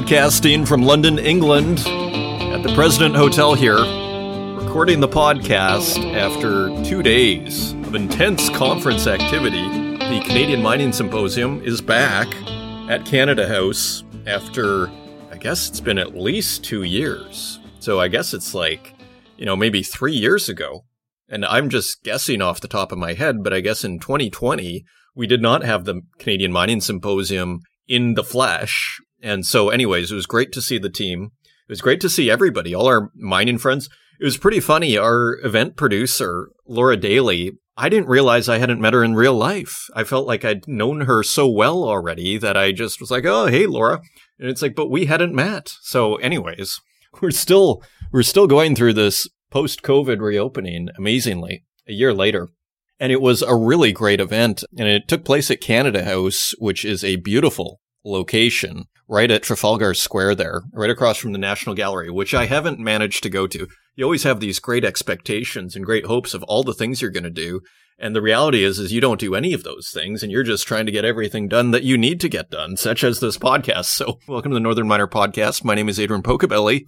Broadcasting from London, England, at the President Hotel here, recording the podcast after two days of intense conference activity. The Canadian Mining Symposium is back at Canada House after, I guess it's been at least two years. So I guess it's like, you know, maybe three years ago. And I'm just guessing off the top of my head, but I guess in 2020, we did not have the Canadian Mining Symposium in the flesh. And so, anyways, it was great to see the team. It was great to see everybody, all our mining friends. It was pretty funny. Our event producer, Laura Daly, I didn't realize I hadn't met her in real life. I felt like I'd known her so well already that I just was like, oh, hey, Laura. And it's like, but we hadn't met. So, anyways, we're still, we're still going through this post COVID reopening amazingly a year later. And it was a really great event. And it took place at Canada House, which is a beautiful location right at Trafalgar Square there, right across from the National Gallery, which I haven't managed to go to. You always have these great expectations and great hopes of all the things you're going to do. And the reality is, is you don't do any of those things and you're just trying to get everything done that you need to get done, such as this podcast. So welcome to the Northern Miner podcast. My name is Adrian Pocobelli.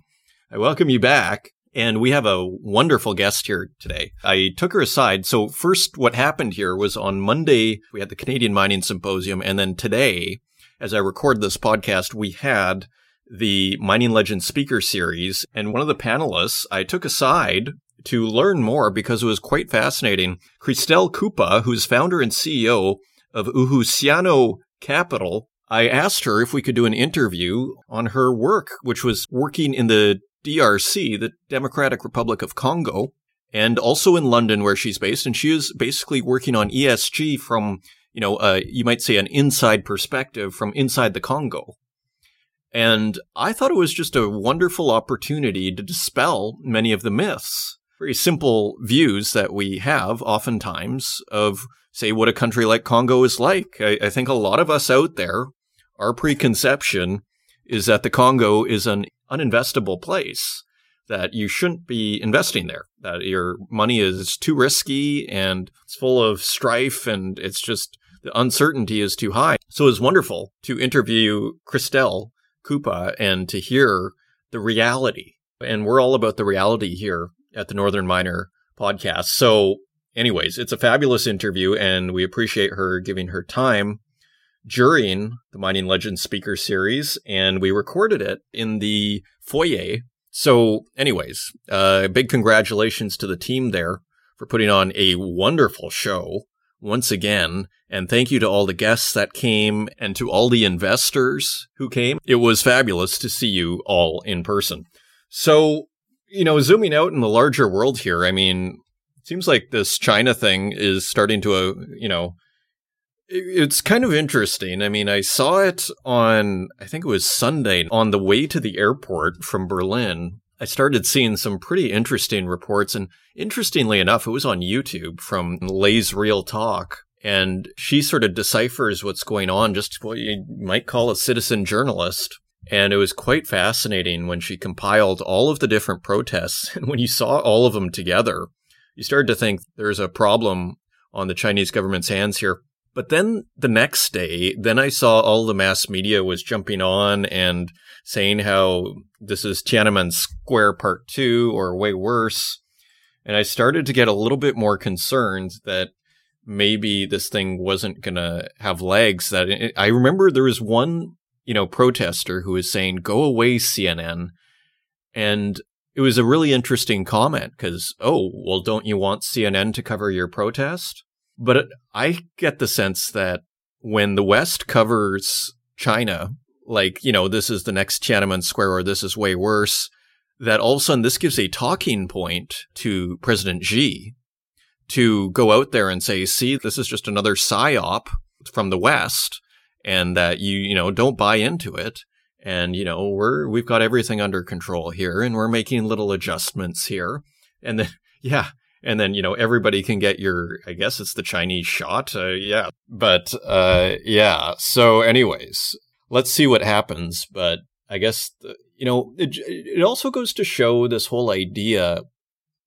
I welcome you back. And we have a wonderful guest here today. I took her aside. So first, what happened here was on Monday, we had the Canadian Mining Symposium. And then today, as I record this podcast, we had the Mining Legend speaker series. And one of the panelists I took aside to learn more because it was quite fascinating. Christelle Kupa, who's founder and CEO of Uhusiano Capital, I asked her if we could do an interview on her work, which was working in the DRC, the Democratic Republic of Congo, and also in London where she's based. And she is basically working on ESG from, you know, uh, you might say an inside perspective from inside the Congo. And I thought it was just a wonderful opportunity to dispel many of the myths, very simple views that we have oftentimes of, say, what a country like Congo is like. I, I think a lot of us out there, our preconception is that the Congo is an uninvestable place that you shouldn't be investing there, that your money is too risky and it's full of strife and it's just the uncertainty is too high. So it's wonderful to interview Christelle Kupa and to hear the reality. And we're all about the reality here at the Northern Miner podcast. So, anyways, it's a fabulous interview and we appreciate her giving her time during the Mining Legends speaker series, and we recorded it in the foyer. So, anyways, uh, big congratulations to the team there for putting on a wonderful show once again. And thank you to all the guests that came and to all the investors who came. It was fabulous to see you all in person. So, you know, zooming out in the larger world here, I mean, it seems like this China thing is starting to, uh, you know, it's kind of interesting. I mean, I saw it on, I think it was Sunday, on the way to the airport from Berlin. I started seeing some pretty interesting reports. And interestingly enough, it was on YouTube from Lei's Real Talk. And she sort of deciphers what's going on, just what you might call a citizen journalist. And it was quite fascinating when she compiled all of the different protests. And when you saw all of them together, you started to think there's a problem on the Chinese government's hands here. But then the next day, then I saw all the mass media was jumping on and saying how this is Tiananmen Square Part 2 or way worse. And I started to get a little bit more concerned that maybe this thing wasn't going to have legs that it, I remember there was one, you know, protester who was saying, go away, CNN. And it was a really interesting comment because, oh, well, don't you want CNN to cover your protest? But I get the sense that when the West covers China, like, you know, this is the next Tiananmen Square or this is way worse, that all of a sudden this gives a talking point to President Xi to go out there and say, see, this is just another psyop from the West and that you, you know, don't buy into it. And, you know, we're, we've got everything under control here and we're making little adjustments here. And then, yeah, and then you know everybody can get your i guess it's the chinese shot uh, yeah but uh, yeah so anyways let's see what happens but i guess the, you know it, it also goes to show this whole idea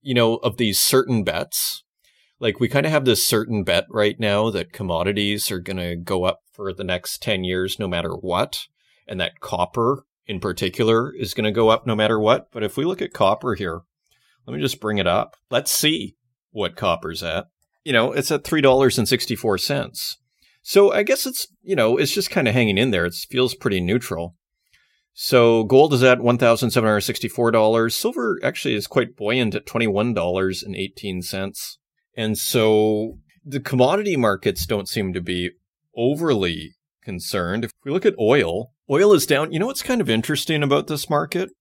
you know of these certain bets like we kind of have this certain bet right now that commodities are going to go up for the next 10 years no matter what and that copper in particular is going to go up no matter what. But if we look at copper here, let me just bring it up. Let's see what copper's at. You know, it's at $3.64. So I guess it's, you know, it's just kind of hanging in there. It feels pretty neutral. So gold is at $1,764. Silver actually is quite buoyant at $21.18. And so the commodity markets don't seem to be overly concerned. If we look at oil, oil is down. You know what's kind of interesting about this market?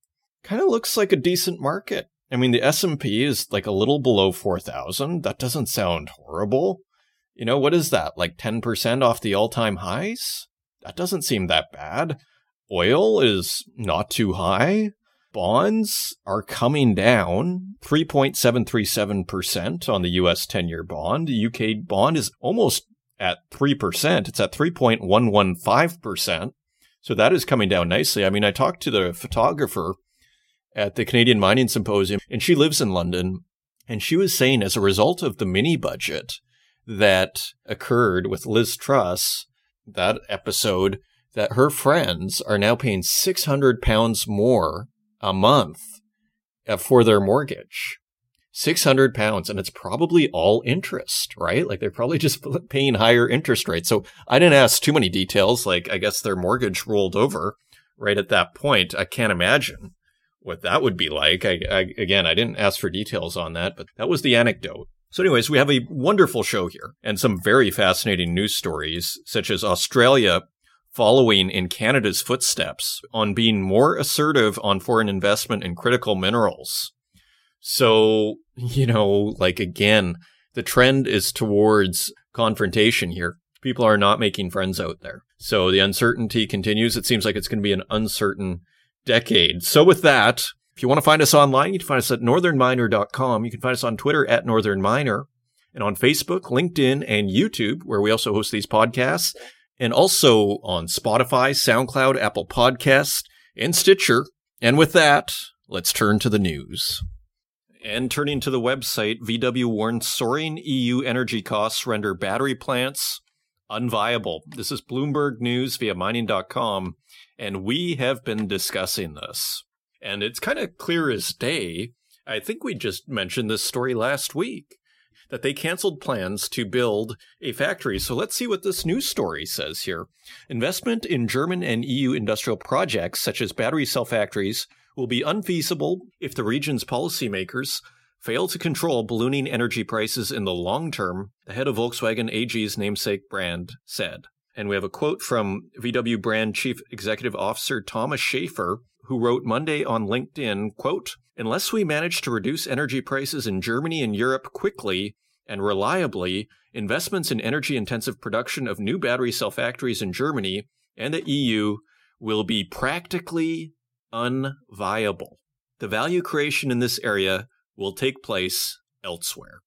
Kind of looks like a decent market. I mean, the S&P is like a little below 4,000. That doesn't sound horrible. You know, what is that? Like 10% off the all-time highs? That doesn't seem that bad. Oil is not too high. Bonds are coming down 3.737% on the US 10 year bond. The UK bond is almost at 3%. It's at 3.115%. So that is coming down nicely. I mean, I talked to the photographer at the Canadian Mining Symposium, and she lives in London. And she was saying, as a result of the mini budget that occurred with Liz Truss, that episode, that her friends are now paying 600 pounds more a month uh, for their mortgage. 600 pounds and it's probably all interest, right? Like they're probably just paying higher interest rates. So I didn't ask too many details. Like I guess their mortgage rolled over right at that point. I can't imagine what that would be like. I, I, again, I didn't ask for details on that, but that was the anecdote. So anyways, we have a wonderful show here and some very fascinating news stories, such as Australia following in Canada's footsteps on being more assertive on foreign investment in critical minerals. So, you know, like again, the trend is towards confrontation here. People are not making friends out there. So the uncertainty continues. It seems like it's going to be an uncertain decade. So with that, if you want to find us online, you can find us at northernminer.com. You can find us on Twitter at northernminer and on Facebook, LinkedIn, and YouTube, where we also host these podcasts and also on Spotify, SoundCloud, Apple Podcasts, and Stitcher. And with that, let's turn to the news. And turning to the website, VW warns soaring EU energy costs render battery plants unviable. This is Bloomberg News via mining.com, and we have been discussing this. And it's kind of clear as day. I think we just mentioned this story last week that they canceled plans to build a factory. So let's see what this news story says here. Investment in German and EU industrial projects, such as battery cell factories, will be unfeasible if the region's policymakers fail to control ballooning energy prices in the long term, the head of Volkswagen AG's namesake brand said. And we have a quote from VW brand chief executive officer Thomas Schaefer, who wrote Monday on LinkedIn, quote, Unless we manage to reduce energy prices in Germany and Europe quickly and reliably, investments in energy intensive production of new battery cell factories in Germany and the EU will be practically unviable. The value creation in this area will take place elsewhere.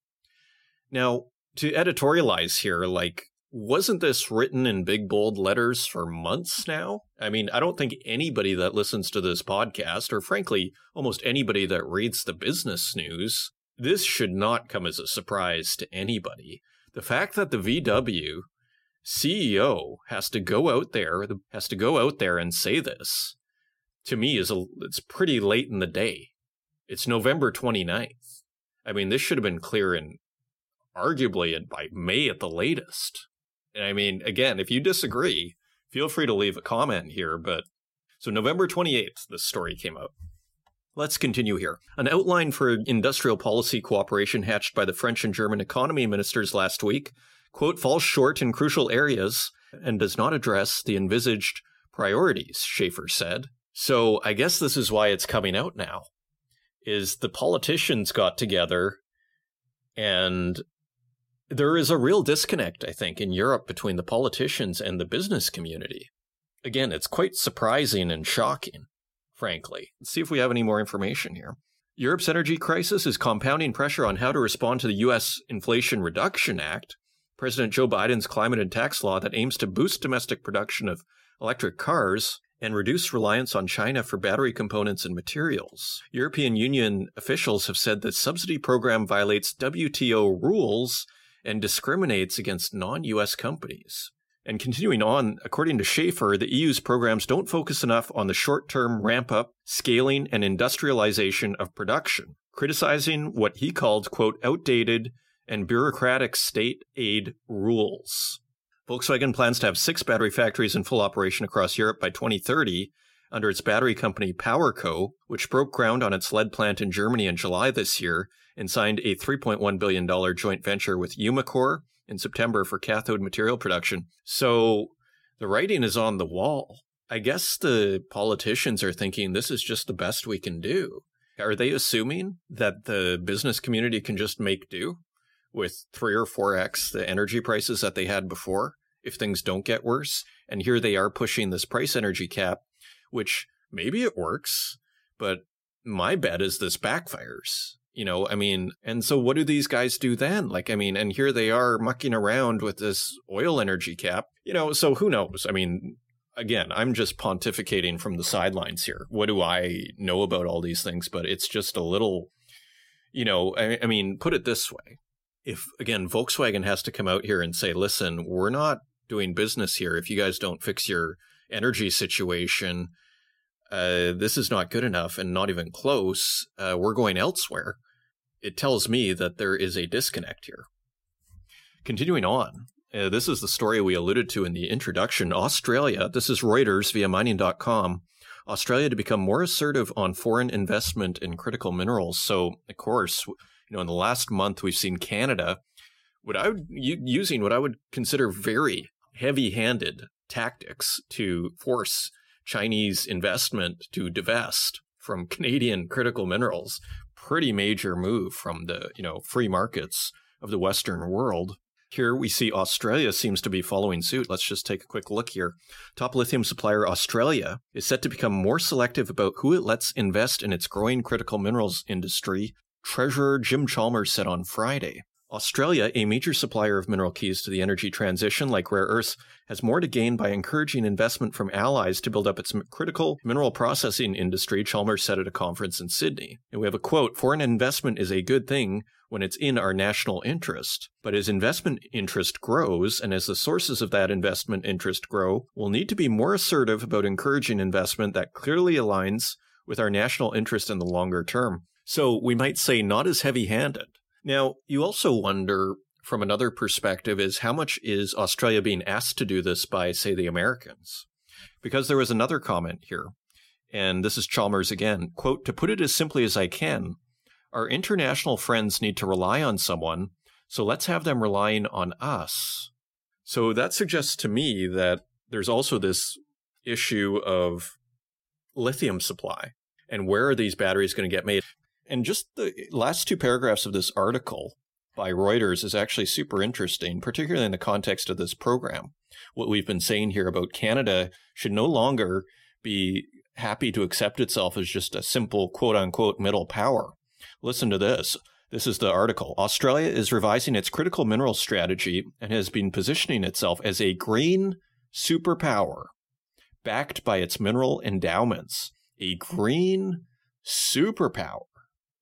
Now, to editorialize here, like wasn't this written in big bold letters for months now? I mean, I don't think anybody that listens to this podcast, or frankly, almost anybody that reads the business news, this should not come as a surprise to anybody. The fact that the VW CEO has to go out there, has to go out there and say this, to me is a, it's pretty late in the day. It's November 29th. I mean, this should have been clear in arguably by May at the latest. I mean, again, if you disagree, feel free to leave a comment here. But so November 28th, this story came out. Let's continue here. An outline for industrial policy cooperation hatched by the French and German economy ministers last week, quote, falls short in crucial areas and does not address the envisaged priorities, Schaefer said. So I guess this is why it's coming out now. Is the politicians got together and there is a real disconnect, I think, in Europe between the politicians and the business community. Again, it's quite surprising and shocking, frankly. Let's see if we have any more information here. Europe's energy crisis is compounding pressure on how to respond to the U.S. Inflation Reduction Act, President Joe Biden's climate and tax law that aims to boost domestic production of electric cars and reduce reliance on China for battery components and materials. European Union officials have said the subsidy program violates WTO rules and discriminates against non US companies. And continuing on, according to Schaefer, the EU's programs don't focus enough on the short term ramp up, scaling, and industrialization of production, criticizing what he called, quote, outdated and bureaucratic state aid rules. Volkswagen plans to have six battery factories in full operation across Europe by 2030 under its battery company PowerCo, which broke ground on its lead plant in Germany in July this year and signed a $3.1 billion joint venture with Umicore in September for cathode material production. So the writing is on the wall. I guess the politicians are thinking this is just the best we can do. Are they assuming that the business community can just make do with three or four X the energy prices that they had before if things don't get worse? And here they are pushing this price energy cap, which maybe it works, but my bet is this backfires. You know, I mean, and so what do these guys do then? Like, I mean, and here they are mucking around with this oil energy cap, you know, so who knows? I mean, again, I'm just pontificating from the sidelines here. What do I know about all these things? But it's just a little, you know, I, I mean, put it this way. If, again, Volkswagen has to come out here and say, listen, we're not doing business here if you guys don't fix your energy situation, uh, this is not good enough and not even close. Uh, we're going elsewhere it tells me that there is a disconnect here. Continuing on, uh, this is the story we alluded to in the introduction. Australia, this is Reuters via mining.com. Australia to become more assertive on foreign investment in critical minerals. So, of course, you know, in the last month, we've seen Canada, what I would using what I would consider very heavy-handed tactics to force Chinese investment to divest from Canadian critical minerals pretty major move from the, you know, free markets of the Western world. Here we see Australia seems to be following suit. Let's just take a quick look here. Top lithium supplier Australia is set to become more selective about who it lets invest in its growing critical minerals industry, Treasurer Jim Chalmers said on Friday. Australia, a major supplier of mineral keys to the energy transition like rare earths, has more to gain by encouraging investment from allies to build up its critical mineral processing industry, Chalmers said at a conference in Sydney. And we have a quote, foreign investment is a good thing when it's in our national interest. But as investment interest grows and as the sources of that investment interest grow, we'll need to be more assertive about encouraging investment that clearly aligns with our national interest in the longer term. So we might say not as heavy handed now, you also wonder from another perspective is how much is Australia being asked to do this by, say, the Americans? Because there was another comment here, and this is Chalmers again, quote, to put it as simply as I can, our international friends need to rely on someone, so let's have them relying on us. So that suggests to me that there's also this issue of lithium supply and where are these batteries going to get made? And just the last two paragraphs of this article by Reuters is actually super interesting, particularly in the context of this program. What we've been saying here about Canada should no longer be happy to accept itself as just a simple quote unquote middle power. Listen to this. This is the article. Australia is revising its critical mineral strategy and has been positioning itself as a green superpower backed by its mineral endowments. A green superpower.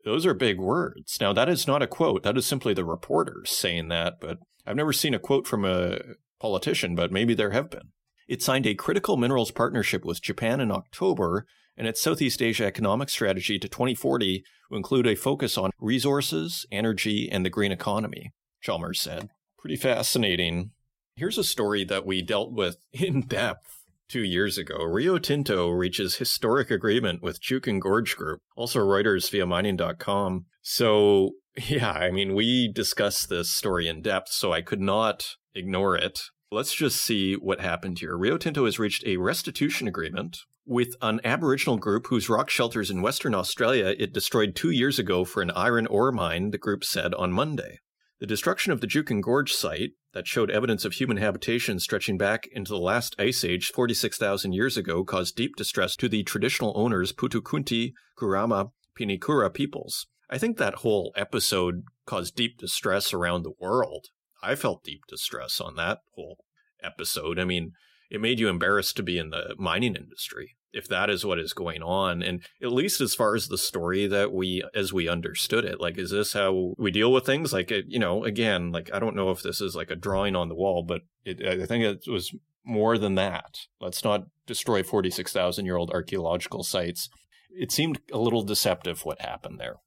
Those are big words. Now, that is not a quote. That is simply the reporter saying that, but I've never seen a quote from a politician, but maybe there have been. It signed a critical minerals partnership with Japan in October, and its Southeast Asia economic strategy to 2040 will include a focus on resources, energy, and the green economy, Chalmers said. Pretty fascinating. Here's a story that we dealt with in depth two years ago, Rio Tinto reaches historic agreement with Juukan Gorge Group, also Reuters via mining.com. So, yeah, I mean, we discussed this story in depth, so I could not ignore it. Let's just see what happened here. Rio Tinto has reached a restitution agreement with an Aboriginal group whose rock shelters in Western Australia it destroyed two years ago for an iron ore mine, the group said on Monday. The destruction of the Juukan Gorge site, that showed evidence of human habitation stretching back into the last ice age 46,000 years ago, caused deep distress to the traditional owners Puutu Kunti, Kurrama, Pinikura peoples. I think that whole episode caused deep distress around the world. I felt deep distress on that whole episode. I mean, it made you embarrassed to be in the mining industry. If that is what is going on. And at least as far as the story that we as we understood it like is this how we deal with things? Like you know again like i don't know if this is like a drawing on the wall but it, i think it was more than that. Let's not destroy 46,000 year old archaeological sites. It seemed a little deceptive what happened there.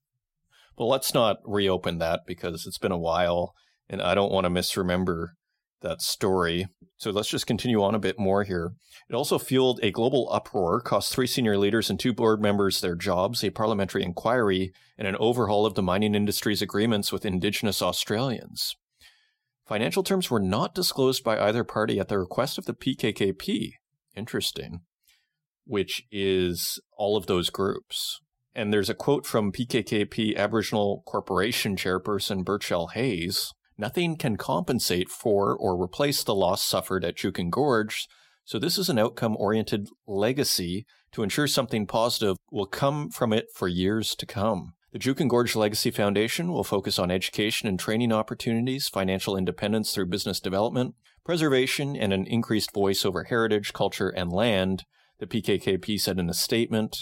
But let's not reopen that because it's been a while and i don't want to misremember that story. So let's just continue on a bit more here. It also fueled a global uproar, cost three senior leaders and two board members their jobs, a parliamentary inquiry, and an overhaul of the mining industry's agreements with Indigenous Australians. Financial terms were not disclosed by either party at the request of the PKKP. Interesting. Which is all of those groups. And there's a quote from PKKP Aboriginal Corporation chairperson Burchell Hayes Nothing can compensate for or replace the loss suffered at Juukan Gorge, so this is an outcome oriented legacy to ensure something positive will come from it for years to come. The Juukan Gorge Legacy Foundation will focus on education and training opportunities, financial independence through business development, preservation, and an increased voice over heritage, culture, and land, the PKKP said in a statement.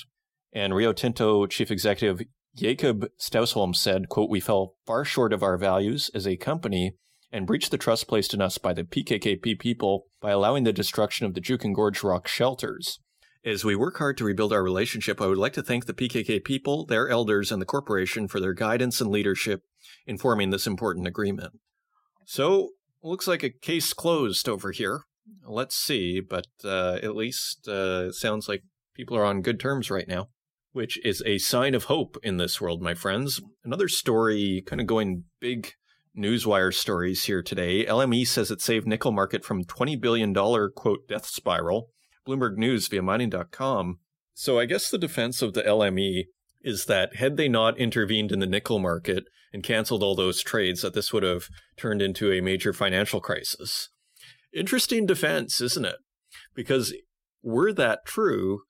And Rio Tinto Chief Executive Jacob Stausholm said, quote, we fell far short of our values as a company and breached the trust placed in us by the PKKP people by allowing the destruction of the Juukan Gorge rock shelters. As we work hard to rebuild our relationship, I would like to thank the PKK people, their elders, and the corporation for their guidance and leadership in forming this important agreement. So, looks like a case closed over here. Let's see, but uh, at least uh, sounds like people are on good terms right now which is a sign of hope in this world, my friends. Another story, kind of going big newswire stories here today. LME says it saved nickel market from $20 billion, quote, death spiral. Bloomberg News via mining.com. So I guess the defense of the LME is that had they not intervened in the nickel market and canceled all those trades, that this would have turned into a major financial crisis. Interesting defense, isn't it? Because were that true,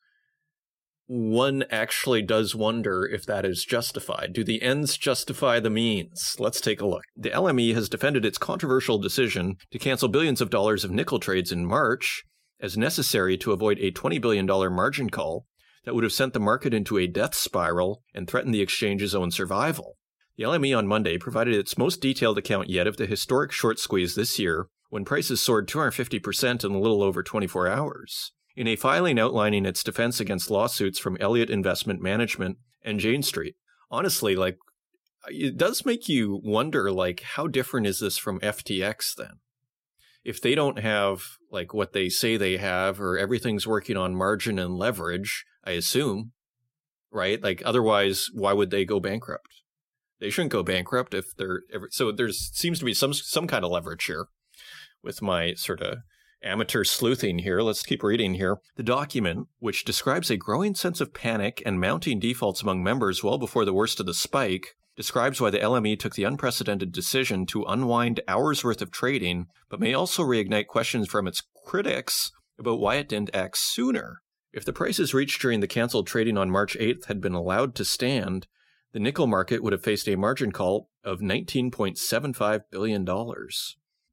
one actually does wonder if that is justified. Do the ends justify the means? Let's take a look. The LME has defended its controversial decision to cancel billions of dollars of nickel trades in March as necessary to avoid a $20 billion margin call that would have sent the market into a death spiral and threatened the exchange's own survival. The LME on Monday provided its most detailed account yet of the historic short squeeze this year when prices soared 250% in a little over 24 hours in a filing outlining its defense against lawsuits from Elliott Investment Management and Jane Street. Honestly, like, it does make you wonder, like, how different is this from FTX then? If they don't have, like, what they say they have, or everything's working on margin and leverage, I assume, right? Like, otherwise, why would they go bankrupt? They shouldn't go bankrupt if they're, ever, so there's, seems to be some, some kind of leverage here with my sort of amateur sleuthing here. Let's keep reading here. The document, which describes a growing sense of panic and mounting defaults among members well before the worst of the spike, describes why the LME took the unprecedented decision to unwind hours worth of trading, but may also reignite questions from its critics about why it didn't act sooner. If the prices reached during the canceled trading on March 8th had been allowed to stand, the nickel market would have faced a margin call of $19.75 billion.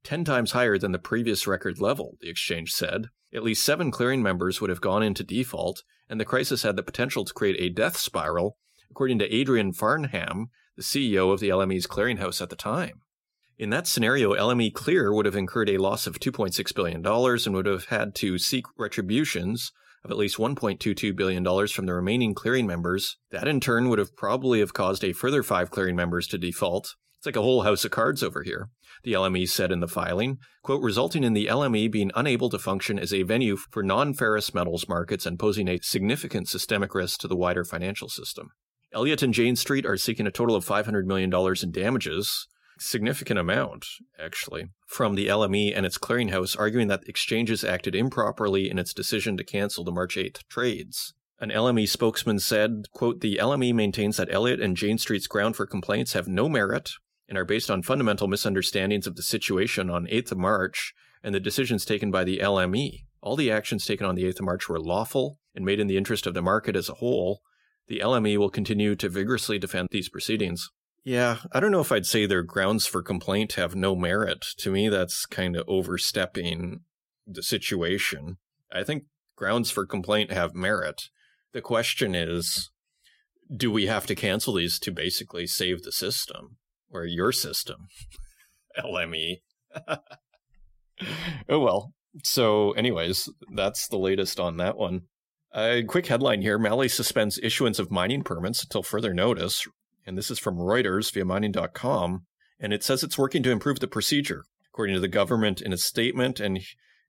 10 times higher than the previous record level, the exchange said. At least seven clearing members would have gone into default, and the crisis had the potential to create a death spiral, according to Adrian Farnham, the CEO of the LME's clearinghouse at the time. In that scenario, LME Clear would have incurred a loss of $2.6 billion and would have had to seek retributions of at least $1.22 billion from the remaining clearing members. That in turn would have probably have caused a further five clearing members to default, it's like a whole house of cards over here, the LME said in the filing, quote, resulting in the LME being unable to function as a venue for non-ferrous metals markets and posing a significant systemic risk to the wider financial system. Elliott and Jane Street are seeking a total of $500 million in damages, significant amount, actually, from the LME and its clearinghouse, arguing that exchanges acted improperly in its decision to cancel the March 8th trades. An LME spokesman said, quote, the LME maintains that Elliott and Jane Street's ground for complaints have no merit and are based on fundamental misunderstandings of the situation on 8th of March and the decisions taken by the LME. All the actions taken on the 8th of March were lawful and made in the interest of the market as a whole. The LME will continue to vigorously defend these proceedings. Yeah, I don't know if I'd say their grounds for complaint have no merit. To me, that's kind of overstepping the situation. I think grounds for complaint have merit. The question is, do we have to cancel these to basically save the system or your system? LME. oh well. So, anyways, that's the latest on that one. A quick headline here Mali suspends issuance of mining permits until further notice. And this is from Reuters via mining.com. And it says it's working to improve the procedure, according to the government in a statement. And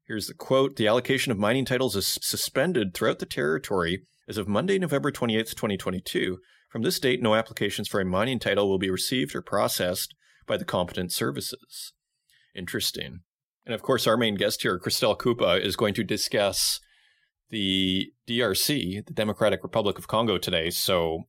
here's the quote The allocation of mining titles is suspended throughout the territory as of Monday, November 28th, 2022. From this date, no applications for a mining title will be received or processed by the competent services. Interesting. And of course, our main guest here, Christelle Kupa, is going to discuss the DRC, the Democratic Republic of Congo, today. So,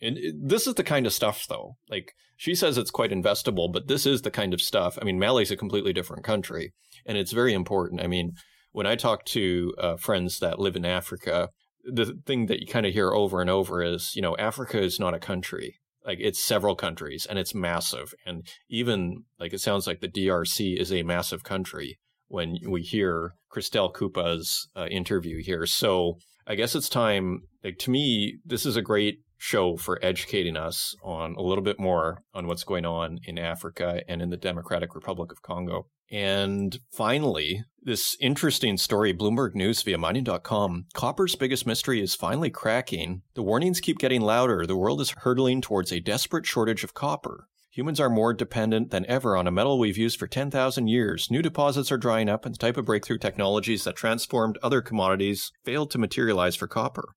this is the kind of stuff, though. Like, she says it's quite investable, but this is the kind of stuff. I mean, Mali's a completely different country, and it's very important. I mean, when I talk to uh, friends that live in Africa, the thing that you kind of hear over and over is, you know, Africa is not a country. Like it's several countries and it's massive. And even like it sounds like the DRC is a massive country when we hear Christelle Kupa's uh, interview here. So I guess it's time, like to me, this is a great show for educating us on a little bit more on what's going on in Africa and in the Democratic Republic of Congo. And finally, this interesting story, Bloomberg News via mining.com. Copper's biggest mystery is finally cracking. The warnings keep getting louder. The world is hurtling towards a desperate shortage of copper. Humans are more dependent than ever on a metal we've used for 10,000 years. New deposits are drying up and the type of breakthrough technologies that transformed other commodities failed to materialize for copper.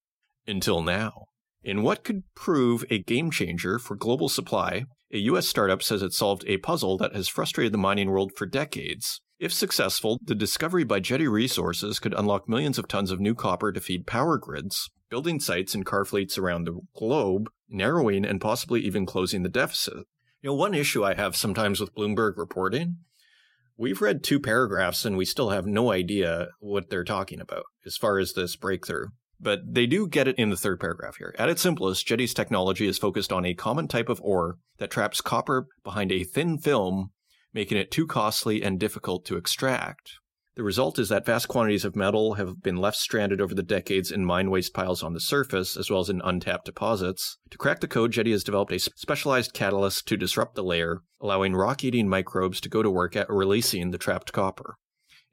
Until now. In what could prove a game changer for global supply, a U.S. startup says it solved a puzzle that has frustrated the mining world for decades. If successful, the discovery by Jetti Resources could unlock millions of tons of new copper to feed power grids, building sites and car fleets around the globe, narrowing and possibly even closing the deficit. You know, one issue I have sometimes with Bloomberg reporting, we've read two paragraphs and we still have no idea what they're talking about as far as this breakthrough. But they do get it in the third paragraph here. At its simplest, Jetti's technology is focused on a common type of ore that traps copper behind a thin film, making it too costly and difficult to extract. The result is that vast quantities of metal have been left stranded over the decades in mine waste piles on the surface, as well as in untapped deposits. To crack the code, Jetti has developed a specialized catalyst to disrupt the layer, allowing rock eating microbes to go to work at releasing the trapped copper.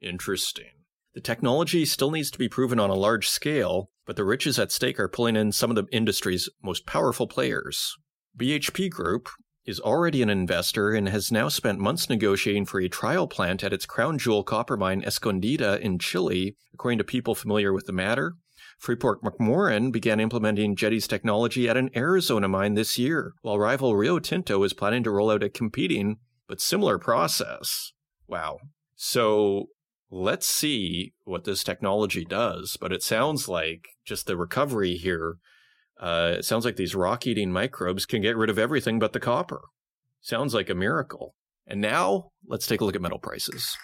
Interesting. The technology still needs to be proven on a large scale, but the riches at stake are pulling in some of the industry's most powerful players. BHP Group is already an investor and has now spent months negotiating for a trial plant at its crown jewel copper mine Escondida in Chile, according to people familiar with the matter. Freeport McMoran began implementing Jetti's technology at an Arizona mine this year, while rival Rio Tinto is planning to roll out a competing but similar process. Wow. So let's see what this technology does. But it sounds like just the recovery here, uh, it sounds like these rock eating microbes can get rid of everything but the copper. Sounds like a miracle. And now let's take a look at metal prices.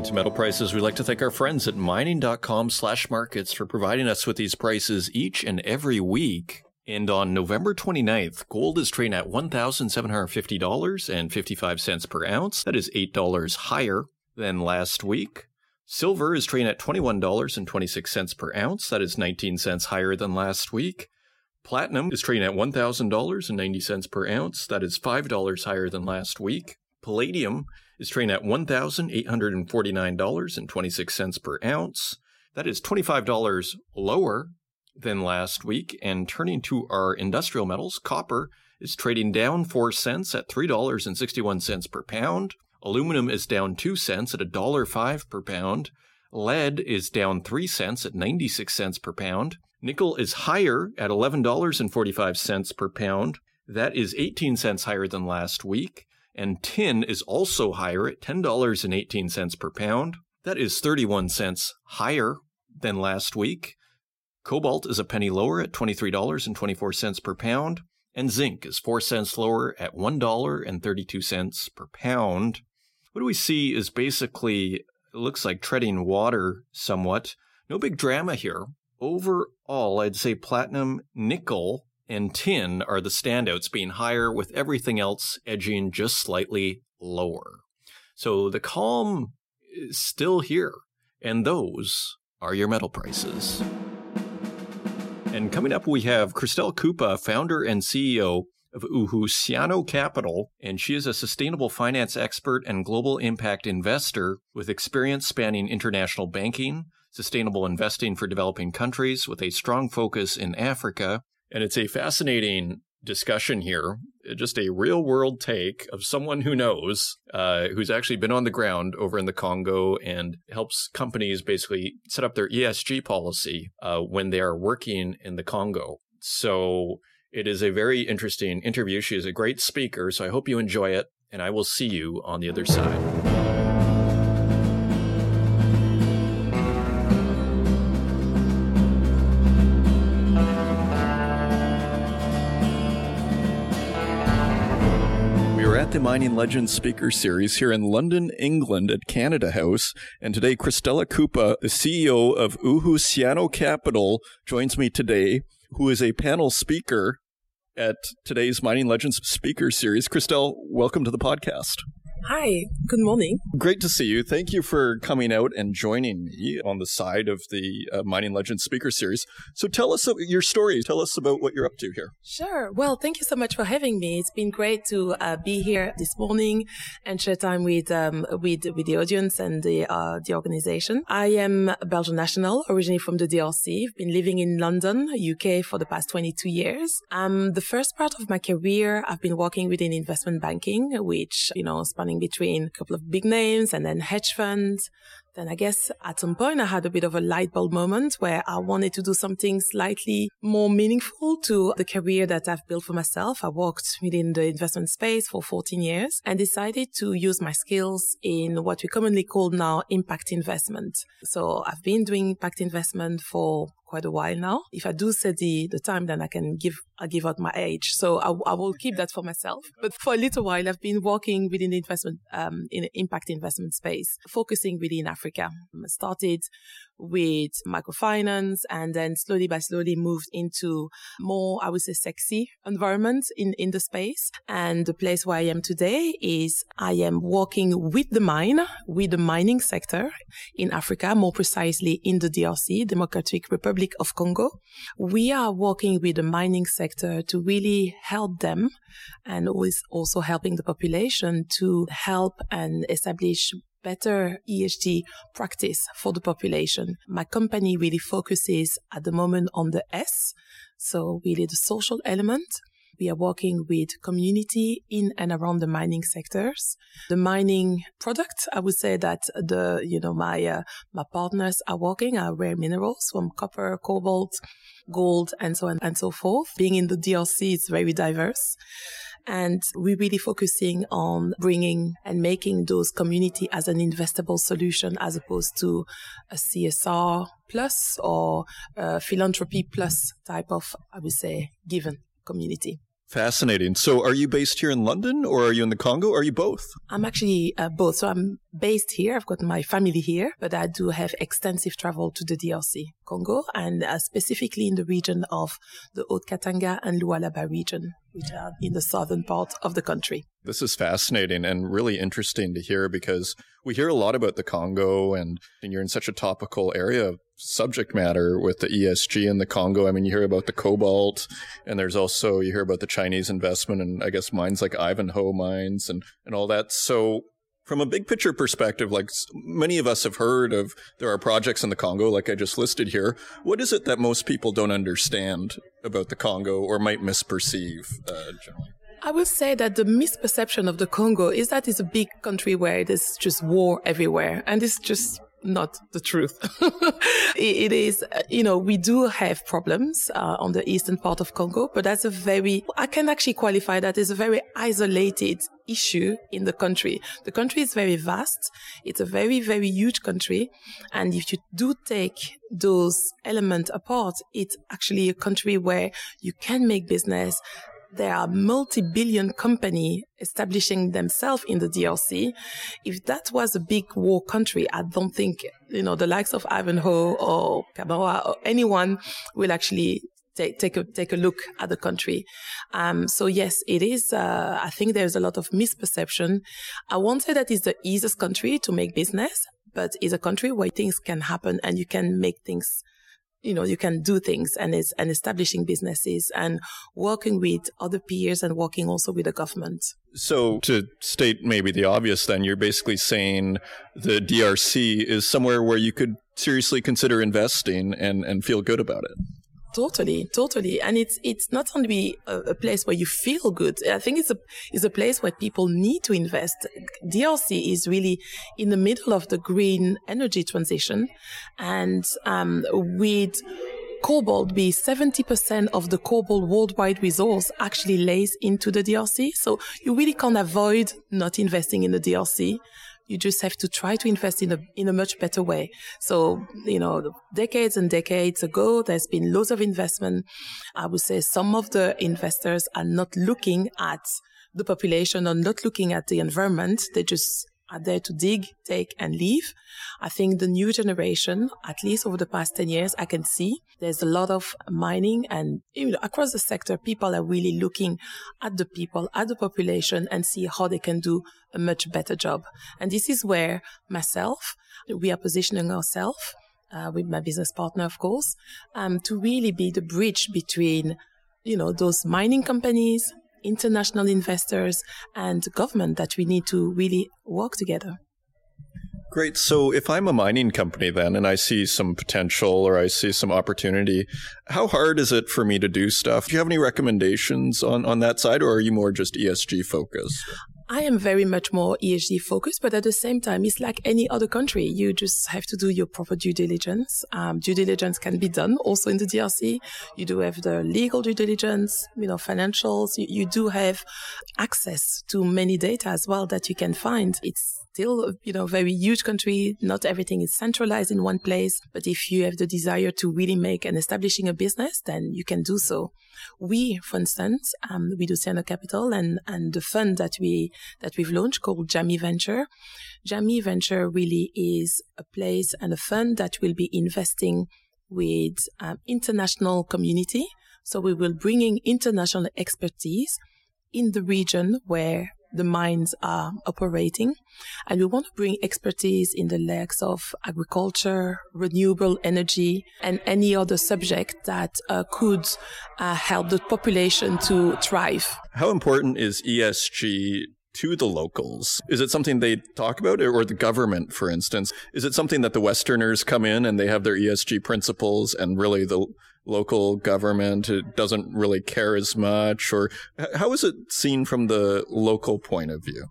Turning to metal prices, we'd like to thank our friends at mining.com slash markets for providing us with these prices each and every week. And on November 29th, gold is trading at $1,750.55 per ounce. That is $8 higher than last week. Silver is trading at $21.26 per ounce. That is 19 cents higher than last week. Platinum is trading at $1,000.90 per ounce. That is $5 higher than last week. Palladium is trading at $1,849.26 per ounce. That is $25 lower than last week. And turning to our industrial metals, copper is trading down 4 cents at $3.61 per pound. Aluminum is down 2 cents at $1.05 per pound. Lead is down 3 cents at 96 cents per pound. Nickel is higher at $11.45 per pound. That is 18 cents higher than last week. And tin is also higher at $10.18 per pound. That is 31 cents higher than last week. Cobalt is a penny lower at $23.24 per pound. And zinc is 4 cents lower at $1.32 per pound. What do we see is basically, looks like treading water somewhat. No big drama here. Overall, I'd say platinum, nickel, and tin are the standouts, being higher with everything else edging just slightly lower. So the calm is still here, and those are your metal prices. And coming up, we have Christelle Kupa, founder and CEO of Uhusiano Capital, and she is a sustainable finance expert and global impact investor with experience spanning international banking, sustainable investing for developing countries with a strong focus in Africa. And it's a fascinating discussion here, just a real world take of someone who knows, uh, who's actually been on the ground over in the Congo and helps companies basically set up their ESG policy uh, when they are working in the Congo. So it is a very interesting interview. She is a great speaker, so I hope you enjoy it, and I will see you on the other side. The Mining Legends Speaker Series here in London, England at Canada House. And today, Christelle Kupa, the CEO of Uhu Uhusiano Capital, joins me today, who is a panel speaker at today's Mining Legends Speaker Series. Christelle, welcome to the podcast. Hi, good morning. Great to see you. Thank you for coming out and joining me on the side of the uh, Mining Legends Speaker Series. So tell us your story. Tell us about what you're up to here. Sure. Well, thank you so much for having me. It's been great to uh, be here this morning and share time with um, with with the audience and the uh, the organization. I am a Belgian national, originally from the DRC. I've been living in London, UK, for the past 22 years. Um, the first part of my career, I've been working within investment banking, which you know spanning between a couple of big names and then hedge funds. Then I guess at some point I had a bit of a light bulb moment where I wanted to do something slightly more meaningful to the career that I've built for myself. I worked within the investment space for 14 years and decided to use my skills in what we commonly call now impact investment. So I've been doing impact investment for quite a while now. If I do say the, the time, then I can give, I give out my age. So I, I will keep that for myself. But for a little while, I've been working within the investment, um, in impact investment space, focusing within Africa. I started with microfinance and then slowly by slowly moved into more, I would say, sexy environment in, in the space. And the place where I am today is I am working with the mine, with the mining sector in Africa, more precisely in the DRC, Democratic Republic of Congo. We are working with the mining sector to really help them and always also helping the population to help and establish better ESG practice for the population. My company really focuses at the moment on the S. So really the social element. We are working with community in and around the mining sectors. The mining product, I would say that the, you know, my, uh, my partners are working are rare minerals from copper, cobalt, gold, and so on and so forth. Being in the DRC is very diverse. And we're really focusing on bringing and making those community as an investable solution as opposed to a CSR plus or philanthropy plus type of, I would say, given community. Fascinating. So, are you based here in London or are you in the Congo? Or are you both? I'm actually uh, both. So, I'm based here. I've got my family here, but I do have extensive travel to the DRC, Congo, and uh, specifically in the region of the Haut-Katanga and Lualaba region, which are in the southern part of the country. This is fascinating and really interesting to hear because we hear a lot about the Congo and, and you're in such a topical area of subject matter with the ESG in the Congo. I mean, you hear about the cobalt and there's also, you hear about the Chinese investment and I guess mines like Ivanhoe mines and, and all that. So from a big picture perspective, like many of us have heard of, there are projects in the Congo, like I just listed here. What is it that most people don't understand about the Congo or might misperceive uh, generally? I would say that the misperception of the Congo is that it's a big country where there's just war everywhere. And it's just not the truth. it is, you know, we do have problems uh, on the eastern part of Congo, but that's a very, I can actually qualify that as a very isolated issue in the country. The country is very vast. It's a very, very huge country. And if you do take those elements apart, it's actually a country where you can make business there are multi-billion company establishing themselves in the DRC. If that was a big war country, I don't think, you know, the likes of Ivanhoe or Camorra or anyone will actually take, take a take a look at the country. Um, so yes, it is. Uh, I think there's a lot of misperception. I won't say that it's the easiest country to make business, but it's a country where things can happen and you can make things. You know, you can do things and it's and establishing businesses and working with other peers and working also with the government. So to state maybe the obvious, then you're basically saying the DRC is somewhere where you could seriously consider investing and, and feel good about it. Totally, totally. And it's, it's not only a, a, place where you feel good. I think it's a, it's a place where people need to invest. DRC is really in the middle of the green energy transition. And, um, with cobalt be 70% of the cobalt worldwide resource actually lays into the DRC. So you really can't avoid not investing in the DRC. You just have to try to invest in a, in a much better way. So, you know, decades and decades ago, there's been loads of investment. I would say some of the investors are not looking at the population or not looking at the environment. They just are there to dig, take and leave. I think the new generation, at least over the past 10 years, I can see there's a lot of mining and you know, across the sector, people are really looking at the people, at the population and see how they can do a much better job. And this is where myself, we are positioning ourselves uh, with my business partner, of course, um, to really be the bridge between, you know, those mining companies, international investors and government that we need to really work together. Great. So if I'm a mining company then and I see some potential or I see some opportunity, how hard is it for me to do stuff? Do you have any recommendations on, on that side or are you more just ESG focused? I am very much more ESG focused, but at the same time, it's like any other country. You just have to do your proper due diligence. Um, due diligence can be done also in the DRC. You do have the legal due diligence, you know, financials. You, you do have access to many data as well that you can find. It's still, you know, very huge country. Not everything is centralized in one place. But if you have the desire to really make and establishing a business, then you can do so. We, for instance, um, we Uhusiano Capital and, and the fund that we, that we've launched called Jamii Venture. Jamii Venture really is a place and a fund that will be investing with um, international community. So we will bring in international expertise in the region where the mines are operating. And we want to bring expertise in the legs of agriculture, renewable energy, and any other subject that uh, could uh, help the population to thrive. How important is ESG to the locals? Is it something they talk about or the government, for instance? Is it something that the Westerners come in and they have their ESG principles and really the local government it doesn't really care as much or how is it seen from the local point of view?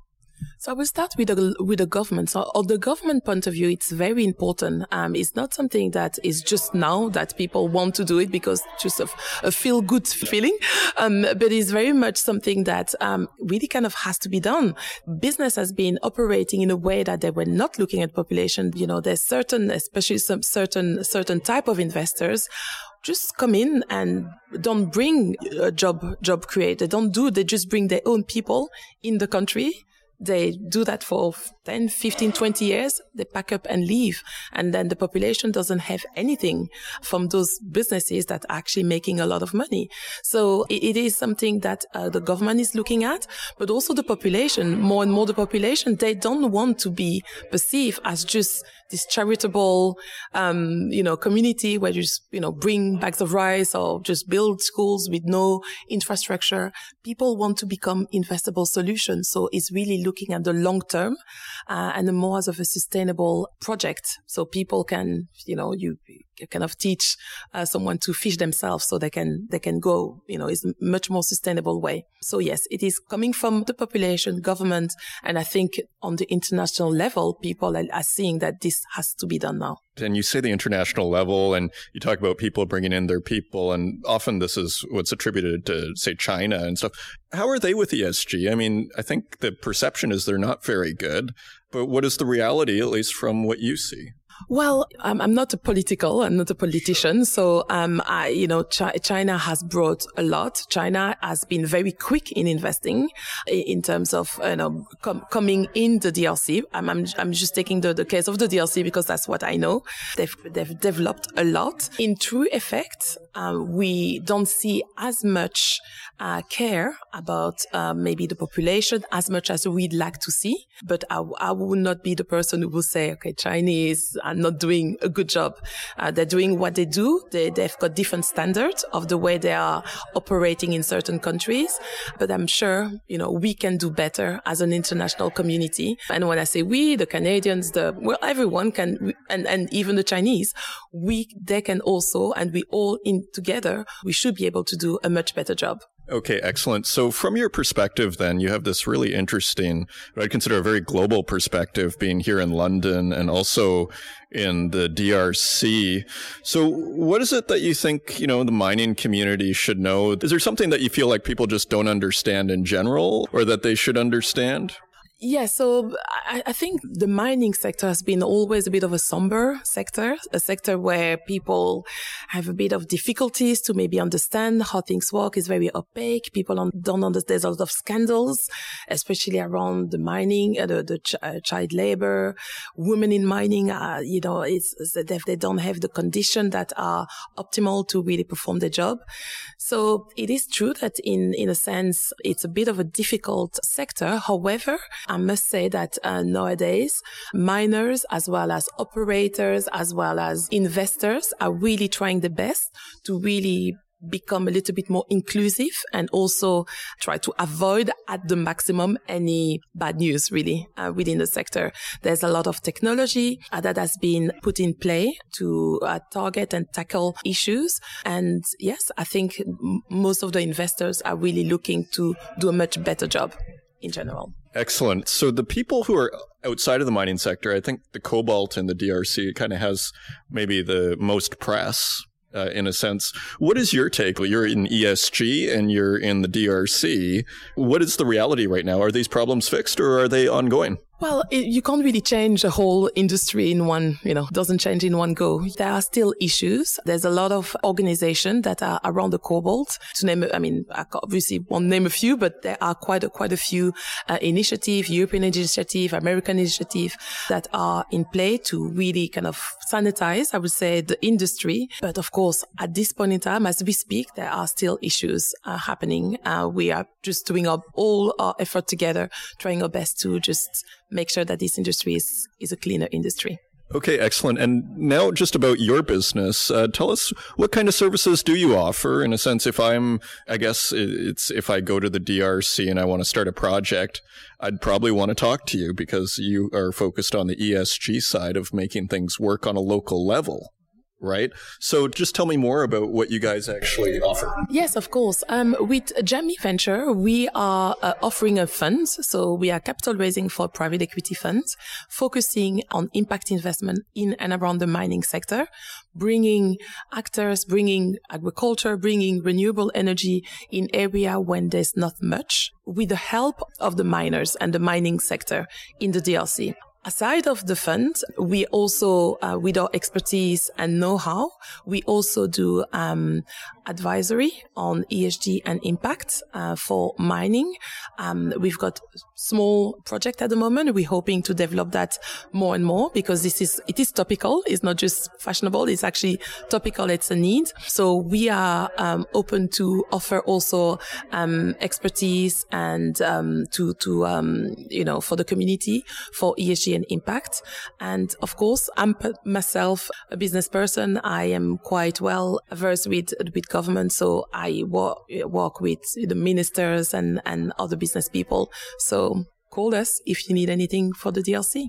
So I will start with the with the government. So, on the government point of view, it's very important. Um, it's not something that is just now that people want to do it because just of a feel good feeling, um, but it's very much something that um, really kind of has to be done. Business has been operating in a way that they were not looking at population. You know, there's certain, especially some certain certain type of investors just come in and don't bring a job job create. They don't do. They just bring their own people in the country they do that for 10, 15, 20 years. They pack up and leave. And then the population doesn't have anything from those businesses that are actually making a lot of money. So it, it is something that uh, the government is looking at, but also the population, more and more the population, they don't want to be perceived as just this charitable, um, you know, community where you just, you know, bring bags of rice or just build schools with no infrastructure. People want to become investable solutions. So it's really looking at the long term, uh, and more as of a sustainable project. So people can, you know, you kind of teach uh, someone to fish themselves so they can they can go you know is much more sustainable way. So yes it is coming from the population government and i think on the international level people are, are seeing that this has to be done now. And you say the international level and you talk about people bringing in their people and often this is what's attributed to say china and stuff. How are they with esg i mean i think the perception is they're not very good but what is the reality at least from what you see Well, um, I'm not a political, I'm not a politician. So, um, I, you know, Ch- China has brought a lot. China has been very quick in investing in terms of, you know, com- coming in the DRC. I'm, I'm, I'm just taking the, the case of the DRC because that's what I know. They've, they've developed a lot. In true effect, um, we don't see as much uh, care about uh, maybe the population as much as we'd like to see. But I, I would not be the person who will say, okay, Chinese are not doing a good job. Uh, they're doing what they do. They, they've got different standards of the way they are operating in certain countries. But I'm sure, you know, we can do better as an international community. And when I say we, the Canadians, the, well, everyone can, and, and even the Chinese, we, they can also, and we all in together, we should be able to do a much better job. Okay, excellent. So, from your perspective, then, you have this really interesting, what I'd consider a very global perspective, being here in London and also in the DRC. So, what is it that you think, you know, the mining community should know? Is there something that you feel like people just don't understand in general or that they should understand? Yeah, so I, I, think the mining sector has been always a bit of a somber sector, a sector where people have a bit of difficulties to maybe understand how things work. It's very opaque. People don't understand. There's a lot of scandals, especially around the mining, uh, the, the ch- uh, child labor, women in mining. Uh, you know, it's, they don't have the conditions that are optimal to really perform their job. So it is true that in in a sense, it's a bit of a difficult sector. However, I must say that uh, nowadays, miners as well as operators as well as investors are really trying the best to really become a little bit more inclusive and also try to avoid at the maximum any bad news really uh, within the sector. There's a lot of technology uh, that has been put in play to uh, target and tackle issues. And yes, I think m- most of the investors are really looking to do a much better job in general. Excellent. So the people who are outside of the mining sector, I think the cobalt in the DRC kind of has maybe the most press. Uh, in a sense, what is your take? You're in ESG and you're in the DRC. What is the reality right now? Are these problems fixed or are they ongoing? Well, it, you can't really change a whole industry in one, you know, doesn't change in one go. There are still issues. There's a lot of organizations that are around the cobalt. To name, I mean, I obviously won't name a few, but there are quite a, quite a few uh, initiative, European initiative, American initiative that are in play to really kind of sanitize, I would say, the industry. But of course, at this point in time, as we speak, there are still issues uh, happening. Uh, we are just doing our, all our effort together, trying our best to just make sure that this industry is, is a cleaner industry. Okay, excellent. And now, just about your business, uh, tell us what kind of services do you offer? In a sense, if I'm, I guess it's if I go to the DRC and I want to start a project, I'd probably want to talk to you because you are focused on the ESG side of making things work on a local level right? So just tell me more about what you guys actually offer. Yes, of course. Um, with Jamii Venture, we are uh, offering a fund. So we are capital raising for private equity funds, focusing on impact investment in and around the mining sector, bringing actors, bringing agriculture, bringing renewable energy in area when there's not much with the help of the miners and the mining sector in the DRC. Aside of the fund, we also, uh, with our expertise and know-how, we also do um, advisory on ESG and impact uh, for mining. Um, we've got small project at the moment. We're hoping to develop that more and more because this is it is topical. It's not just fashionable. It's actually topical. It's a need. So we are um, open to offer also um, expertise and um, to to um, you know for the community for ESG and impact. And of course, I'm myself a business person. I am quite well versed with with government, so I work, work with the ministers and and other business people. So call us if you need anything for the DRC.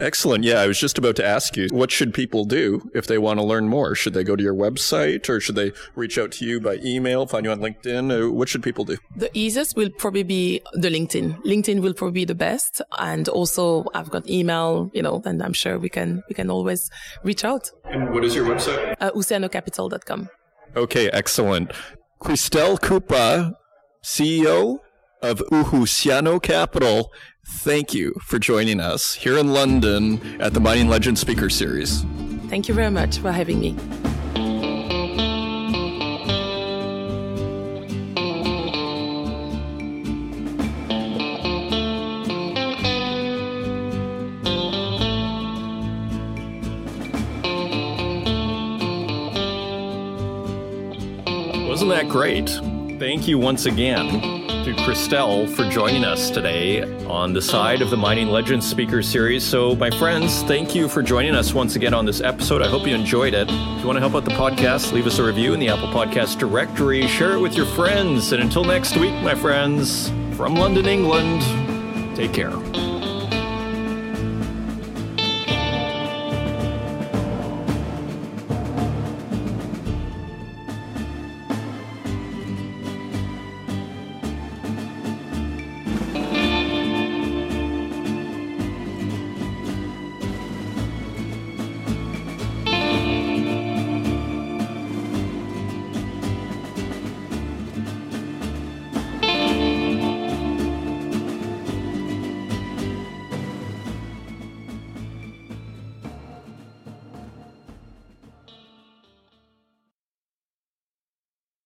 Excellent. Yeah, I was just about to ask you, what should people do if they want to learn more? Should they go to your website or should they reach out to you by email, find you on LinkedIn? Uh, what should people do? The easiest will probably be the LinkedIn. LinkedIn will probably be the best. And also I've got email, you know, and I'm sure we can, we can always reach out. And what is your website? Uh, uhusianocapital.com. Okay, excellent. Christelle Kupa, CEO of Uhusiano Capital. thank you for joining us here in London at the Mining Legend Speaker Series. Thank you very much for having me. Wasn't that great? Thank you once again to Christelle for joining us today on the side of the Mining Legends Speaker Series. So, my friends, thank you for joining us once again on this episode. I hope you enjoyed it. If you want to help out the podcast, leave us a review in the Apple Podcast directory, share it with your friends. And until next week, my friends, from London, England, take care.